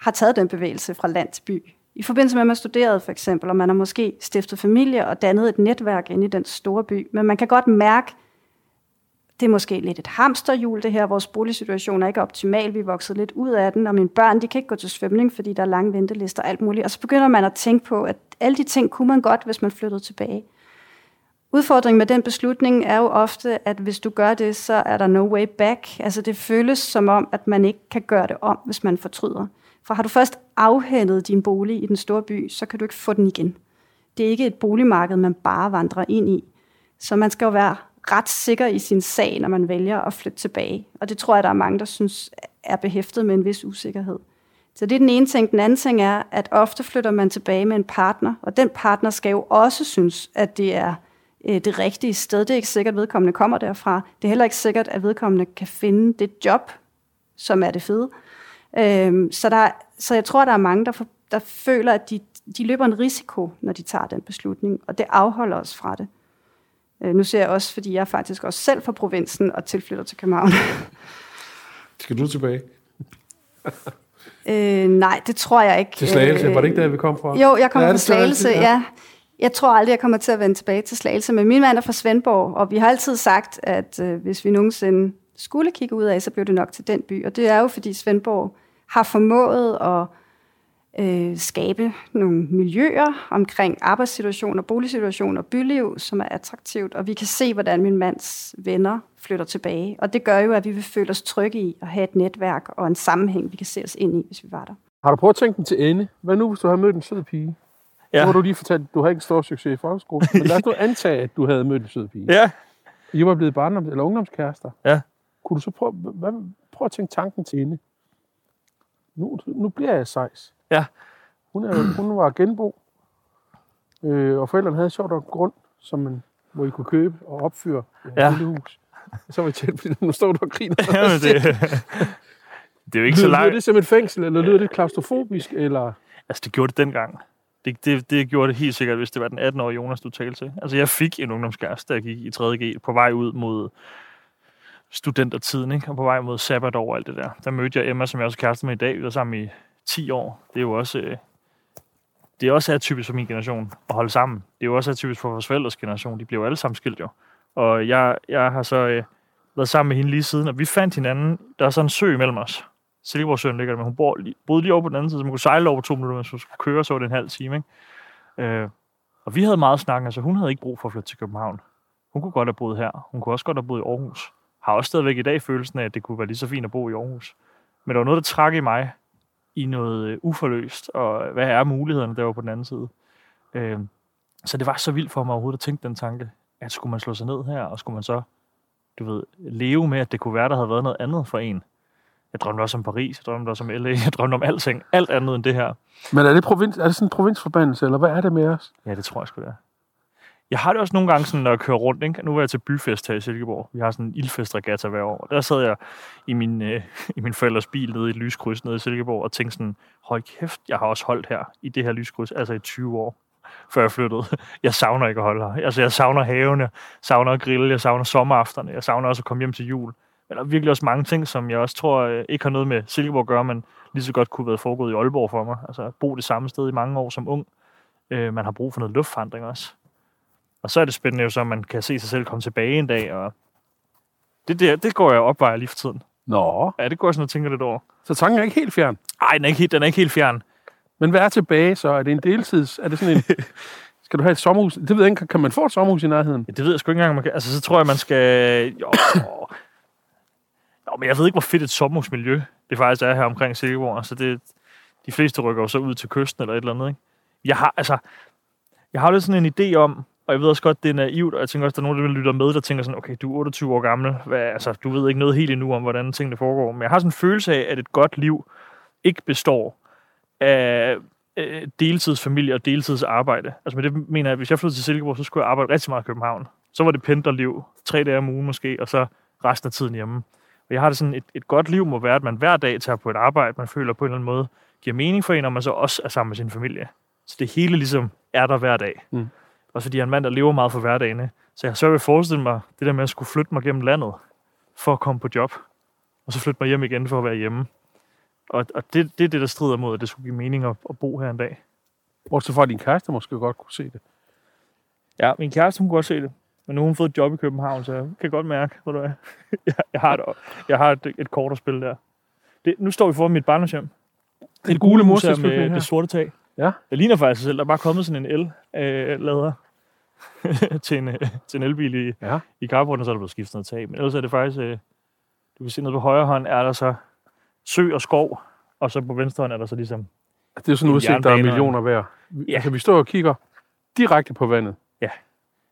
Speaker 4: har taget den bevægelse fra land til by, i forbindelse med, at man studerede for eksempel, og man har måske stiftet familie og dannet et netværk inde i den store by, men man kan godt mærke, det er måske lidt et hamsterhjul, det her. Vores boligsituation er ikke optimal. Vi er vokset lidt ud af den, og mine børn de kan ikke gå til svømning, fordi der er lange ventelister og alt muligt. Og så begynder man at tænke på, at alle de ting kunne man godt, hvis man flyttede tilbage. Udfordringen med den beslutning er jo ofte, at hvis du gør det, så er der no way back. Altså det føles som om, at man ikke kan gøre det om, hvis man fortryder. For har du først afhændet din bolig i den store by, så kan du ikke få den igen. Det er ikke et boligmarked, man bare vandrer ind i. Så man skal jo være ret sikker i sin sag, når man vælger at flytte tilbage. Og det tror jeg, der er mange, der synes er behæftet med en vis usikkerhed. Så det er den ene ting. Den anden ting er, at ofte flytter man tilbage med en partner, og den partner skal jo også synes, at det er øh, det rigtige sted. Det er ikke sikkert, at vedkommende kommer derfra. Det er heller ikke sikkert, at vedkommende kan finde det job, som er det fede. Øhm, så, der, så jeg tror, der er mange, der, for, der føler, at de, de løber en risiko, når de tager den beslutning, og det afholder os fra det. Øh, nu ser jeg også, fordi jeg er faktisk også selv fra provinsen og tilflytter til København. (laughs)
Speaker 3: Skal du tilbage? (laughs)
Speaker 4: øh, nej, det tror jeg ikke.
Speaker 3: Til Slagelse? Var det ikke der, vi kom fra?
Speaker 4: Jo, jeg kommer
Speaker 3: Ja,
Speaker 4: fra Slagelse, ja.
Speaker 3: ja.
Speaker 4: Jeg tror aldrig, jeg kommer til at vende tilbage til Slagelse, men min mand er fra Svendborg, og vi har altid sagt, at øh, hvis vi nogensinde skulle kigge ud af, så blev det nok til den by. Og det er jo, fordi Svendborg har formået at øh, skabe nogle miljøer omkring arbejdssituationer, boligsituationer og byliv, som er attraktivt, og vi kan se, hvordan min mands venner flytter tilbage. Og det gør jo, at vi vil føle os trygge i at have et netværk og en sammenhæng, vi kan se os ind i, hvis vi var der.
Speaker 1: Har du prøvet at tænke den til ende? Hvad nu, hvis du har mødt en sød pige? Ja. Nu har du lige fortalt, at du har ikke en stor succes i folkeskolen, men lad os nu antage, at du havde mødt en sød pige.
Speaker 2: Ja.
Speaker 1: I var blevet barndoms- eller ungdomskærester.
Speaker 2: Ja.
Speaker 1: Kunne du så prøve, hvad, prøve at tænke tanken til ende? Nu, nu bliver jeg sejs.
Speaker 2: Ja.
Speaker 1: Hun, er, hun var genbo, øh, og forældrene havde sjovt nok grund, som man, hvor I kunne købe og opføre et
Speaker 2: Ja.
Speaker 1: lille hus. Så var I tæt, nu står du og griner.
Speaker 2: Jamen, det, det er jo ikke så
Speaker 1: lyder, lyder
Speaker 2: langt.
Speaker 1: det som et fængsel, eller lyder det klaustrofobisk, eller...
Speaker 2: Altså, det gjorde det dengang. Det, det, det gjorde det helt sikkert, hvis det var den 18-årige Jonas, du talte til. Altså, jeg fik en ungdomskæreste, jeg gik i 3.G, på vej ud mod studentertiden, ikke? og på vej mod sabbat og alt det der. Der mødte jeg Emma, som jeg også kæreste med i dag. Vi var sammen i 10 år. Det er jo også... Øh, det er også atypisk for min generation at holde sammen. Det er jo også atypisk for vores forældres generation. De blev alle sammen skilt jo. Og jeg, jeg har så øh, været sammen med hende lige siden, og vi fandt hinanden. Der er sådan en sø mellem os. Silkeborgsøen ligger der, men hun bor lige, boede lige over på den anden side, så man kunne sejle over på to minutter, hvis hun skulle køre, så var det en halv time. Ikke? Øh, og vi havde meget snak, altså hun havde ikke brug for at flytte til København. Hun kunne godt have boet her. Hun kunne også godt have boet i Aarhus. Har også stadigvæk i dag følelsen af, at det kunne være lige så fint at bo i Aarhus. Men der var noget, der trak i mig i noget øh, uforløst, og hvad er mulighederne der var på den anden side. Øh, så det var så vildt for mig overhovedet at tænke den tanke, at skulle man slå sig ned her, og skulle man så, du ved, leve med, at det kunne være, der havde været noget andet for en. Jeg drømte også om Paris, jeg drømte også om LA, jeg drømte om alting, alt andet end det her.
Speaker 1: Men er det, provins, er det sådan en provinsforbandelse, eller hvad er det med os?
Speaker 2: Ja, det tror jeg sgu det er. Jeg har det også nogle gange sådan, når jeg kører rundt. Ikke? Nu var jeg til byfest her i Silkeborg. Vi har sådan en ildfestregatta hver år. Der sad jeg i min, øh, i min forældres bil nede i et lyskryds nede i Silkeborg og tænkte sådan, hold kæft, jeg har også holdt her i det her lyskryds, altså i 20 år, før jeg flyttede. Jeg savner ikke at holde her. Altså, jeg savner havene, jeg savner at grille, jeg savner sommerafterne, jeg savner også at komme hjem til jul. Men der er virkelig også mange ting, som jeg også tror øh, ikke har noget med Silkeborg at gøre, men lige så godt kunne være foregået i Aalborg for mig. Altså, bo det samme sted i mange år som ung. Øh, man har brug for noget luftforandring også. Og så er det spændende jo så, at man kan se sig selv komme tilbage en dag, og det, det, det går jeg opvejer lige for tiden.
Speaker 1: Nå,
Speaker 2: Ja, det går jeg sådan og tænker lidt over.
Speaker 1: så tanken er ikke helt fjern.
Speaker 2: Ej, den er ikke helt, den er ikke helt fjern.
Speaker 1: Men hvad er tilbage så? Er det en deltids? Er det sådan en... (laughs) Skal du have et sommerhus? Det ved jeg ikke. Kan man få et sommerhus i nærheden?
Speaker 2: Ja, det ved jeg sgu ikke engang, man kan. Altså, så tror jeg, man skal... Jo, jo, men jeg ved ikke, hvor fedt et sommerhusmiljø det faktisk er her omkring Silkeborg. Så det, de fleste rykker jo så ud til kysten eller et eller andet, ikke? Jeg har, altså... Jeg har lidt sådan en idé om, og jeg ved også godt, det er naivt, og jeg tænker også, der er nogen, der lytter med, der tænker sådan, okay, du er 28 år gammel, hvad, altså, du ved ikke noget helt endnu om, hvordan tingene foregår. Men jeg har sådan en følelse af, at et godt liv ikke består af øh, deltidsfamilie og deltidsarbejde. Altså med det mener jeg, at hvis jeg flyttede til Silkeborg, så skulle jeg arbejde rigtig meget i København. Så var det pendlerliv, tre dage om ugen måske, og så resten af tiden hjemme. Og jeg har det sådan, et, et godt liv må være, at man hver dag tager på et arbejde, man føler på en eller anden måde giver mening for en, og man så også er sammen med sin familie. Så det hele ligesom er der hver dag.
Speaker 1: Mm.
Speaker 2: Også fordi jeg er en mand, der lever meget for hverdagene. Så jeg har så ved at forestille mig det der med at skulle flytte mig gennem landet for at komme på job. Og så flytte mig hjem igen for at være hjemme. Og, og det, det er det, der strider mod, at det skulle give mening at, at bo her en dag.
Speaker 1: Bortset fra, at din kæreste måske godt kunne se det.
Speaker 2: Ja, min kæreste, hun kunne godt se det. Men nu har hun fået et job i København, så jeg kan godt mærke, hvor du er. (laughs) Jeg, jeg har, et, jeg har et, et kort at spille der. Det, nu står vi foran mit barndomshjem.
Speaker 1: Det gule murstensbygning
Speaker 2: med
Speaker 1: her.
Speaker 2: det sorte tag.
Speaker 1: Ja.
Speaker 2: Det ligner faktisk selv. Der er bare kommet sådan en el-lader (laughs) til, en, øh, til en elbil i,
Speaker 1: Ja.
Speaker 2: i carporten, så er der blevet skiftet noget tag. Men ellers er det faktisk... Øh, du kan se nede på højre hånd, er der så sø og skov, og så på venstre hånd er der så ligesom...
Speaker 1: Det er sådan en udsigt, der er millioner værd.
Speaker 2: Ja.
Speaker 1: altså, vi står og kigger direkte på vandet.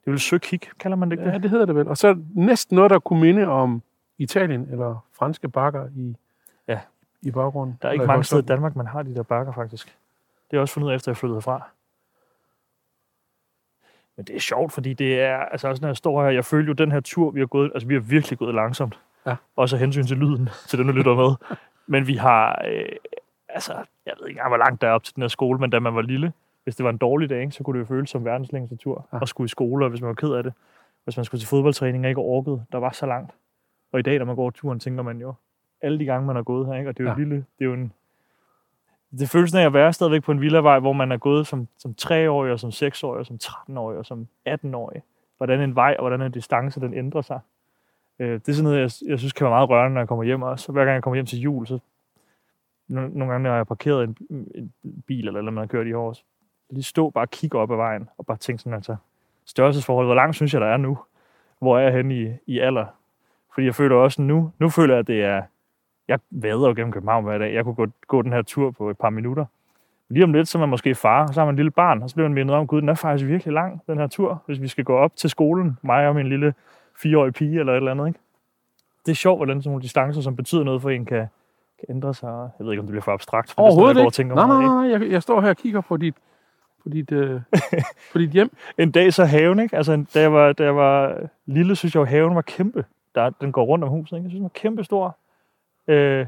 Speaker 2: Det er vel søkig, kalder man det ikke
Speaker 1: Ja,
Speaker 2: det?
Speaker 1: hedder det vel. Og så næsten noget, der kunne minde om Italien eller franske bakker i,
Speaker 2: I
Speaker 1: i baggrunden.
Speaker 2: Der er ikke mange steder i. Danmark, man har de der bakker, faktisk. Det jeg også fundet ud af, efter jeg flyttede herfra. Men det er sjovt, fordi det er, altså også når jeg står her, jeg føler jo den her tur, vi har gået, altså vi har virkelig gået langsomt.
Speaker 1: Ja.
Speaker 2: Også af hensyn til lyden, (laughs) til den, der lytter med. Men vi har, øh, altså, jeg ved ikke engang, hvor langt der er op til den her skole, men da man var lille, hvis det var en dårlig dag, så kunne det jo føles som verdens længste tur.
Speaker 1: Ja.
Speaker 2: Og skulle i skole, og hvis man var ked af det. Hvis man skulle til fodboldtræning og ikke orkede, der var så langt. Og i dag, når man går turen, tænker man jo, alle de gange, man har gået her, ikke? og det er jo
Speaker 1: ja.
Speaker 2: lille, det er jo en, det føles af at være stadigvæk på en villavej, hvor man er gået som, som 3-årig, og som 6-årig, og som 13-årig, og som 18-årig. Hvordan en vej, og hvordan en distance, den ændrer sig. Øh, det er sådan noget, jeg, jeg synes kan være meget rørende, når jeg kommer hjem også. Hver gang jeg kommer hjem til jul, så nogle, nogle gange, når jeg har parkeret en, en bil, eller, eller man har kørt i Aarhus, lige stå bare og kigge op ad vejen, og bare tænke sådan, altså, størrelsesforhold, hvor langt synes jeg, der er nu? Hvor er jeg henne i, i alder? Fordi jeg føler også nu, nu føler jeg, at det er, jeg vader jo gennem København hver dag. Jeg kunne gå, gå den her tur på et par minutter. Lige om lidt, så er man måske far, og så har man en lille barn, og så bliver man mindet om, gud, den er faktisk virkelig lang, den her tur, hvis vi skal gå op til skolen, mig og min lille fireårige pige eller et eller andet, ikke? Det er sjovt, hvordan sådan nogle distancer, som betyder noget for en, kan, kan ændre sig. Jeg ved ikke, om det bliver for abstrakt. det sådan
Speaker 1: Overhovedet
Speaker 2: noget, jeg
Speaker 1: ikke. Nej,
Speaker 2: tænker
Speaker 1: nej,
Speaker 2: meget,
Speaker 1: nej. Jeg, jeg står her og kigger på dit, på dit, øh, (laughs) på dit hjem.
Speaker 2: En dag så haven, ikke? Altså, en- da jeg var, da jeg var lille, synes jeg jo, haven var kæmpe. Der, den går rundt om huset, ikke? Jeg synes, den var kæmpe stor. Øh,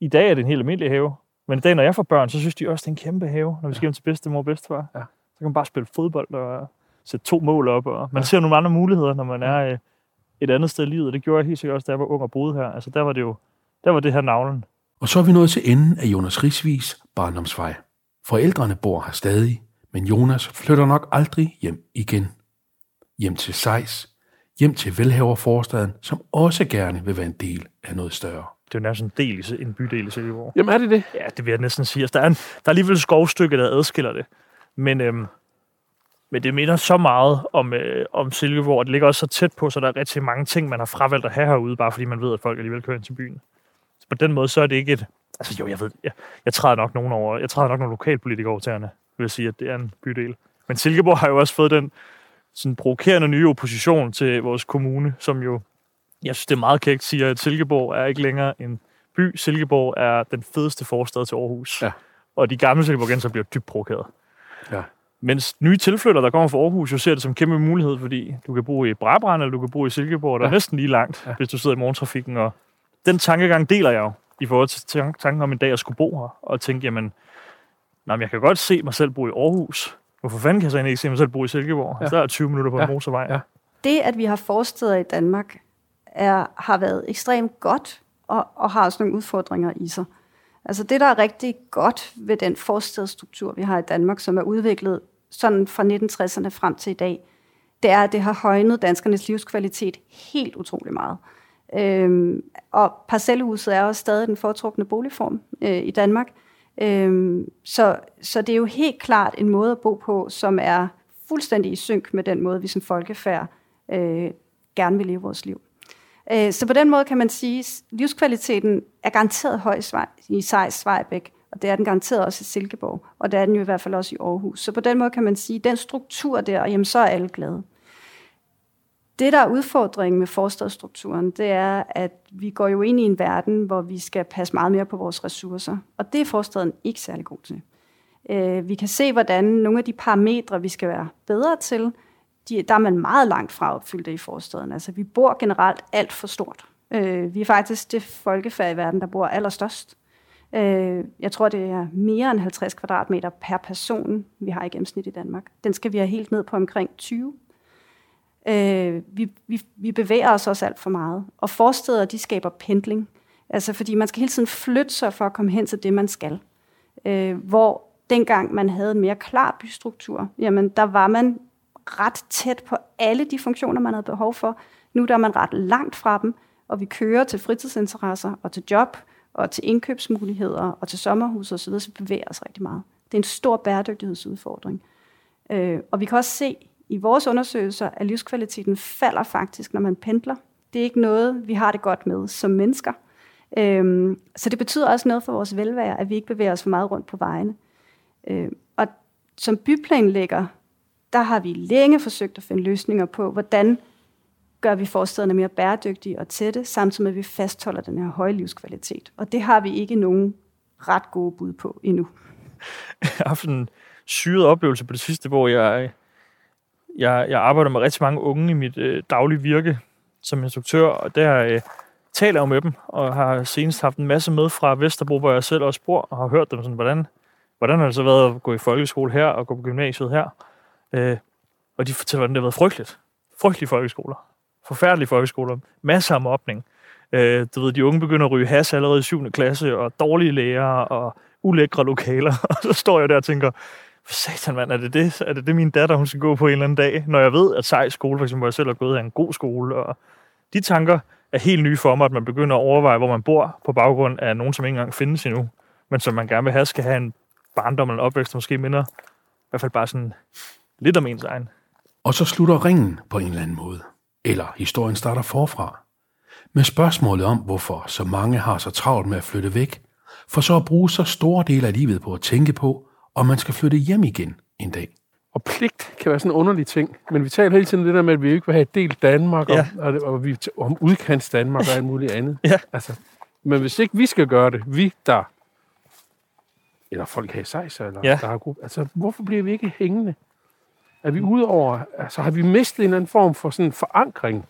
Speaker 2: I dag er det en helt almindelig have. Men i dag, når jeg får børn, så synes de også, det er en kæmpe have, når vi skal hjem til bedstemor og bedstefar.
Speaker 1: Ja.
Speaker 2: Så kan man bare spille fodbold og sætte to mål op. Og man
Speaker 1: Ja.
Speaker 2: ser nogle andre muligheder, når man er øh, et andet sted i livet. Det gjorde jeg helt sikkert også, da jeg var ung og boede her. Altså, der var det jo der var det her navlen.
Speaker 3: Og så er vi nået til enden af Jonas Risvis barndomsvej. Forældrene bor her stadig, men Jonas flytter nok aldrig hjem igen. Hjem til Sejs, hjem til velhaverforstaden, som også gerne vil være en del af noget større.
Speaker 2: Det er jo nærmest en, del, i- en bydel i Silkeborg.
Speaker 1: Jamen er det det?
Speaker 2: Ja, det vil jeg næsten sige. Altså, der, er en, der er alligevel skovstykke, der adskiller det. Men, øhm, men det minder så meget om, øh, om Silkeborg, og det ligger også så tæt på, så der er rigtig mange ting, man har fravalgt at have herude, bare fordi man ved, at folk alligevel kører ind til byen. Så på den måde, så er det ikke et... Altså jo, jeg ved, jeg, jeg træder nok nogen over, jeg træder nok nogle lokalpolitikere over tæerne, vil jeg sige, at det er en bydel. Men Silkeborg har jo også fået den sådan provokerende nye opposition til vores kommune, som jo, jeg synes, det er meget kægt, siger, at Silkeborg er ikke længere en by. Silkeborg er den fedeste forstad til Aarhus.
Speaker 1: Ja.
Speaker 2: Og de gamle Silkeborgenser bliver dybt provokeret.
Speaker 1: Ja.
Speaker 2: Mens nye tilflyttere, der kommer fra Aarhus, jo ser det som en kæmpe mulighed, fordi du kan bo i Brabrand, eller du kan bo i Silkeborg, der ja. Er næsten lige langt,
Speaker 1: Ja.
Speaker 2: hvis du sidder i morgentrafikken. Og den tankegang deler jeg jo, i forhold til tank- tanken om en dag at skulle bo her, og tænke, jamen, nej, jeg kan godt se mig selv bo i Aarhus. Hvorfor fanden kan jeg så ikke se mig selv bo i Silkeborg?
Speaker 1: Ja.
Speaker 2: Ja. Så er 20 minutter på
Speaker 1: Ja.
Speaker 2: en motorvej.
Speaker 1: Ja.
Speaker 4: det, at vi har forsteder i Danmark, er, har været ekstremt godt og, og har også nogle udfordringer i sig. Altså det, der er rigtig godt ved den forstedsstruktur, vi har i Danmark, som er udviklet sådan fra 1960'erne frem til i dag, det er, at det har højnet danskernes livskvalitet helt utrolig meget. Øhm, og parcelhuset er også stadig den foretrukne boligform øh, i Danmark. Øhm, så, så det er jo helt klart en måde at bo på, som er fuldstændig i synk med den måde, vi som folkefærd øh, gerne vil leve vores liv. Øh, så på den måde kan man sige, at livskvaliteten er garanteret høj i Sejs Svejbæk, og det er den garanteret også i Silkeborg, og det er den jo i hvert fald også i Aarhus. Så på den måde kan man sige, at den struktur der, jamen så er alle glade. Det, der er udfordringen med forstadsstrukturen, det er, at vi går jo ind i en verden, hvor vi skal passe meget mere på vores ressourcer. Og det er forstaden ikke særlig god til. Øh, vi kan se, hvordan nogle af de parametre, vi skal være bedre til, de, der er man meget langt fra opfyldte i forstaden. Altså, vi bor generelt alt for stort. Øh, vi er faktisk det folkefærd i verden, der bor allerstørst. Øh, jeg tror, det er mere end 50 kvadratmeter per person, vi har i gennemsnit i Danmark. Den skal vi have helt ned på omkring 20. Øh, vi, vi, vi bevæger os også alt for meget. Og forsteder, de skaber pendling. Altså, fordi man skal hele tiden flytte sig for at komme hen til det, man skal. Øh, hvor dengang man havde en mere klar bystruktur, jamen der var man ret tæt på alle de funktioner, man havde behov for. Nu der er man ret langt fra dem, og vi kører til fritidsinteresser og til job og til indkøbsmuligheder og til sommerhus og så videre, så vi bevæger os rigtig meget. Det er en stor bæredygtighedsudfordring. Øh, og vi kan også se i vores undersøgelser, at livskvaliteten falder faktisk, når man pendler. Det er ikke noget, vi har det godt med som mennesker. Øhm, så det betyder også noget for vores velvære, at vi ikke bevæger os for meget rundt på vejene. Øh, og som byplanlægger, der har vi længe forsøgt at finde løsninger på, hvordan gør vi forstederne mere bæredygtige og tætte, samtidig med, at vi fastholder den her høje livskvalitet. Og det har vi ikke nogen ret gode bud på endnu.
Speaker 2: Jeg har haft en syret oplevelse på det sidste, hvor jeg, jeg, jeg arbejder med rigtig mange unge i mit øh, daglige virke som instruktør, og der øh, taler jeg med dem, og har senest haft en masse med fra Vesterbro, hvor jeg selv også bor, og har hørt dem sådan, hvordan, hvordan har det så været at gå i folkeskole her, og gå på gymnasiet her. Øh, og de fortæller, hvordan det har været frygteligt. Frygtelige folkeskoler. Forfærdelige folkeskoler. Masser af mobning. Øh, du ved, de unge begynder at ryge has allerede i 7. klasse, og dårlige lærere, og ulækre lokaler. (laughs) Og så står jeg der og tænker, satan mand, er det det, er det det min datter, hun skal gå på en eller anden dag? Når jeg ved, at sej skole, for eksempel, hvor jeg selv har gået, er en god skole. Og de tanker er helt nye for mig, at man begynder at overveje, hvor man bor, på baggrund af nogen, som ikke engang findes endnu, men som man gerne vil have, skal have en barndom eller en opvækst, der måske minder i hvert fald bare sådan lidt om ens egen.
Speaker 3: Og så slutter ringen på en eller anden måde. Eller historien starter forfra. Med spørgsmålet om, hvorfor så mange har så travlt med at flytte væk, for så at bruge så store dele af livet på at tænke på, om man skal flytte hjem igen en dag.
Speaker 1: Og pligt kan være sådan en underlig ting, men vi taler hele tiden det der med, at vi ikke vil have et delt Danmark,
Speaker 2: Ja.
Speaker 1: og, og, og vi om udkants Danmark og alt muligt andet.
Speaker 2: Ja.
Speaker 1: Altså, men hvis ikke vi skal gøre det, vi der, eller folk her i Sejser, eller
Speaker 2: Ja.
Speaker 1: der har gruppe, altså hvorfor bliver vi ikke hængende? Er vi ude over, altså har vi mistet en eller anden form for sådan en forankring,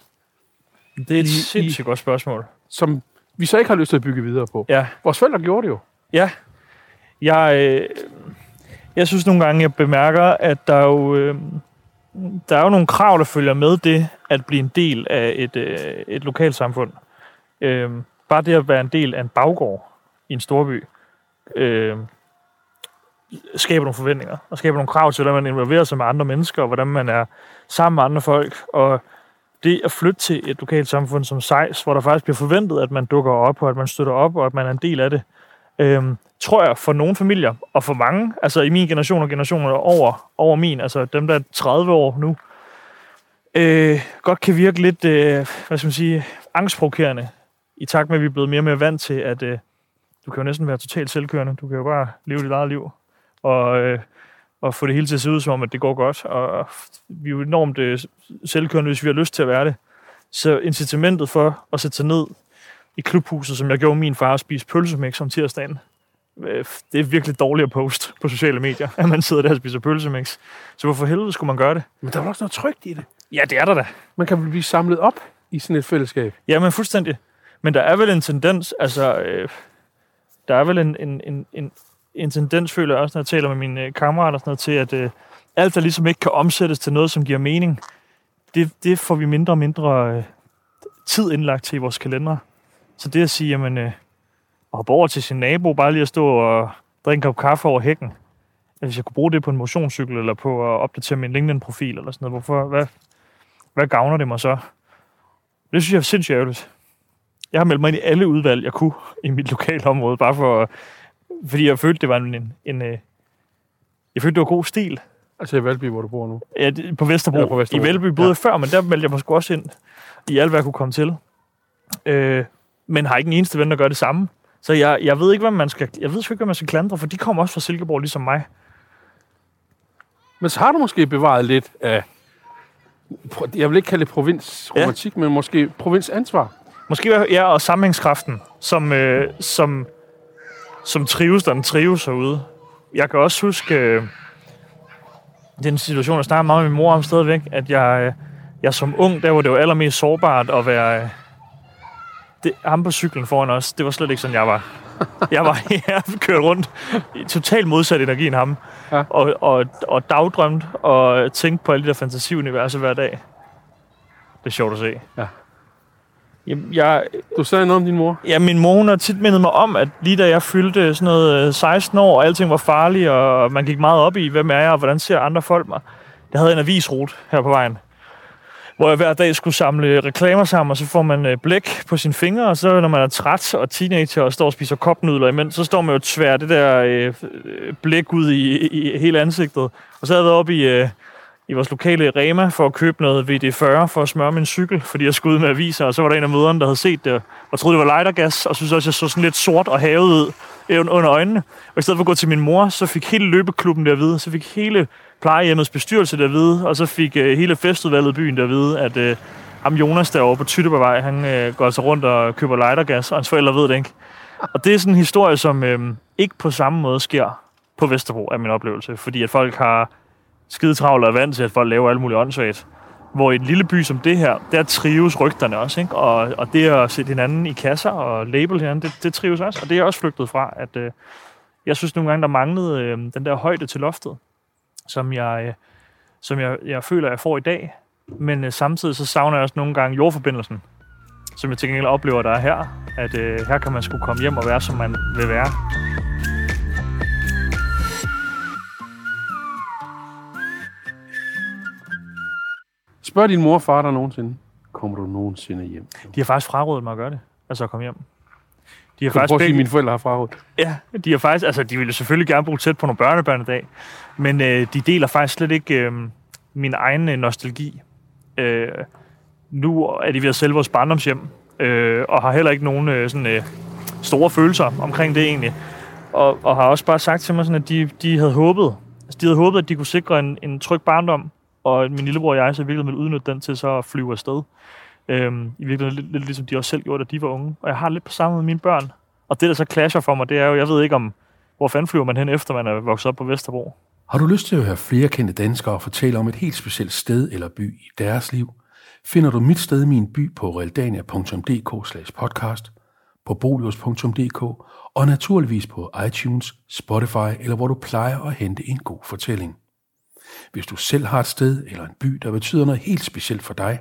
Speaker 2: Det er et
Speaker 1: I-
Speaker 2: sindssygt godt spørgsmål.
Speaker 1: som vi så ikke har lyst til at bygge videre på?
Speaker 2: Ja,
Speaker 1: Vores forældre gjorde det jo.
Speaker 2: Ja. Jeg, øh, jeg synes nogle gange, jeg bemærker, at der er jo, øh, der er jo nogle krav, der følger med det, at blive en del af et, øh, et lokalsamfund. Øh, bare det at være en del af en baggård i en storby, øh, skaber nogle forventninger, og skaber nogle krav til, hvordan man involverer sig med andre mennesker, og hvordan man er sammen med andre folk, og det at flytte til et lokalt samfund som Sejs, hvor der faktisk bliver forventet, at man dukker op, og at man støtter op, og at man er en del af det, øhm, tror jeg for nogle familier, og for mange, altså i min generation og generationer over, over min, altså dem, der er 30 år nu, øh, godt kan virke lidt, øh, hvad skal man sige, angstprovokerende, i takt med, at vi er blevet mere og mere vant til, at øh, du kan jo næsten være totalt selvkørende. Du kan jo bare leve dit eget liv, og, øh, og få det hele til at se ud som om, at det går godt. Og vi er jo enormt øh, selvkørende, hvis vi har lyst til at være det. Så incitamentet for at sætte sig ned i klubhuset, som jeg gjorde min far, og spise pølsemix om tirsdagen, øh, det er virkelig dårligt at poste på sociale medier, (laughs) at man sidder der og spiser pølsemix. Så hvorfor helvede skulle man gøre det?
Speaker 1: Men der er også noget trygt i det.
Speaker 2: Ja, det er der da.
Speaker 1: Man kan vel blive samlet op i sådan et fællesskab.
Speaker 2: Ja, men fuldstændig. Men der er vel en tendens, altså, øh, der er vel en, en, en, en, en tendens, føler jeg også, når jeg taler med mine øh, kammerater og sådan noget, til, at øh, alt, der ligesom ikke kan omsættes til noget, som giver mening, det, det får vi mindre og mindre øh, tid indlagt til i vores kalender. Så det at sige, jamen, øh, at hoppe over til sin nabo, bare lige at stå og drikke en kop kaffe over hækken, altså, hvis jeg kunne bruge det på en motionscykel, eller på at opdatere min LinkedIn-profil, eller sådan noget, hvorfor, hvad, hvad gavner det mig så? Det synes jeg er sindssygt ærgerligt. Jeg har meldt mig ind i alle udvalg, jeg kunne i mit lokale område, bare for, fordi jeg følte, det var en, en, en øh, jeg følte, det var god stil.
Speaker 1: Altså i Valby, hvor du bor nu.
Speaker 2: Ja, det- på Vesterbro.
Speaker 1: Ja, på Vesterbro.
Speaker 2: I Velby boede jeg før, men der meldte jeg mig sgu også ind i alt, hvad jeg kunne komme til. Øh, men har ikke en eneste ven, der gør det samme. Så jeg, jeg ved ikke, hvad man skal, jeg ved ikke, hvad man skal klandre, for de kommer også fra Silkeborg, ligesom mig.
Speaker 1: Men så har du måske bevaret lidt af, jeg vil ikke kalde det provinsromantik, ja. men måske provinsansvar.
Speaker 2: Måske ja, og sammenhængskraften, som, øh, som, som trives, der den trives herude. Jeg kan også huske øh, den situation, jeg snakker meget med min mor om stadigvæk, at jeg, øh, jeg som ung, der var det jo allermest sårbart at være øh, det, ham på cyklen foran os. Det var slet ikke sådan, jeg var. Jeg var (laughs) jeg kørt rundt i totalt modsat energi end ham.
Speaker 1: Ja.
Speaker 2: Og, og, og dagdrømt og tænkt på alle de der fantasiuniverser hver dag. Det er sjovt at se.
Speaker 1: Ja.
Speaker 2: Jamen, jeg,
Speaker 1: Du sagde noget om din mor.
Speaker 2: Ja, min mor hun har tit mindet mig om, at lige da jeg fyldte sådan noget øh, 16 år, og alting var farligt, og man gik meget op i, hvem er jeg, og hvordan ser andre folk mig. Jeg havde en avisrute her på vejen, hvor jeg hver dag skulle samle reklamer sammen, og så får man øh, blæk på sine fingre, og så når man er træt og teenager og står og spiser kopnudler imens, så står man jo tvær det der øh, øh, blæk ud i, i, i hele ansigtet. Og så havde jeg været oppe i, øh, i vores lokale Rema for at købe noget VD40 for at smøre min cykel, fordi jeg skulle ud med aviser, og så var der en af møderne, der havde set det, og troede, det var lightergas, og synes også, jeg så sådan lidt sort og havet ud øh, under øjnene. Og i stedet for at gå til min mor, så fik hele løbeklubben der at vide, så fik hele plejehjemmets bestyrelse der at vide, og så fik øh, hele festudvalget i byen der at vide, at øh, Ham Jonas derovre på Tyttebevej, han øh, går altså rundt og køber lightergas, og hans forældre ved det ikke. Og det er sådan en historie, som øh, ikke på samme måde sker på Vesterbro, er min oplevelse. Fordi at folk har skide travlt og vant til, at folk laver alt muligt åndssvagt. Hvor i en lille by som det her, der trives rygterne også, ikke? Og, og det at sætte hinanden i kasser og label hinanden, det, det trives også. Og det er også flygtet fra, at øh, jeg synes nogle gange, der manglede øh, den der højde til loftet, som jeg, øh, som jeg, jeg føler, jeg får i dag. Men øh, samtidig så savner jeg også nogle gange jordforbindelsen, som jeg til gengæld oplever, der er her. At øh, her kan man skulle komme hjem og være, som man vil være.
Speaker 1: Spørg din mor og far dig nogensinde, kommer du nogensinde hjem?
Speaker 2: De har faktisk frarådet mig at gøre det, altså at komme hjem. De har
Speaker 1: Kan du prøve at sige, at mine forældre har frarådet?
Speaker 2: Ja, de har faktisk, altså de ville selvfølgelig gerne bruge tæt på nogle børnebørn i dag, men øh, de deler faktisk slet ikke øh, min egen øh, nostalgi. Øh, nu er de ved at sælge vores barndomshjem, øh, og har heller ikke nogen øh, sådan, øh, store følelser omkring det egentlig. Og, og har også bare sagt til mig, sådan, at de, de havde håbet, altså, de havde håbet, at de kunne sikre en, en tryg barndom, og min lillebror og jeg så virkelig ville udnytte den til så at flyve afsted. Øhm, I virkeligheden lidt, lidt ligesom de også selv gjorde, da de var unge. Og jeg har lidt på samme med mine børn. Og det, der så clasher for mig, det er jo, jeg ved ikke om, hvor fanden flyver man hen, efter man er vokset op på Vesterbro.
Speaker 3: Har du lyst til at høre flere kendte danskere fortælle om et helt specielt sted eller by i deres liv, finder du mit sted min by på realdania.dk podcast, på bolios.dk og naturligvis på iTunes, Spotify eller hvor du plejer at hente en god fortælling. Hvis du selv har et sted eller en by, der betyder noget helt specielt for dig,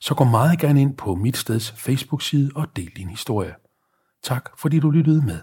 Speaker 3: så gå meget gerne ind på mit steds Facebook-side og del din historie. Tak fordi du lyttede med.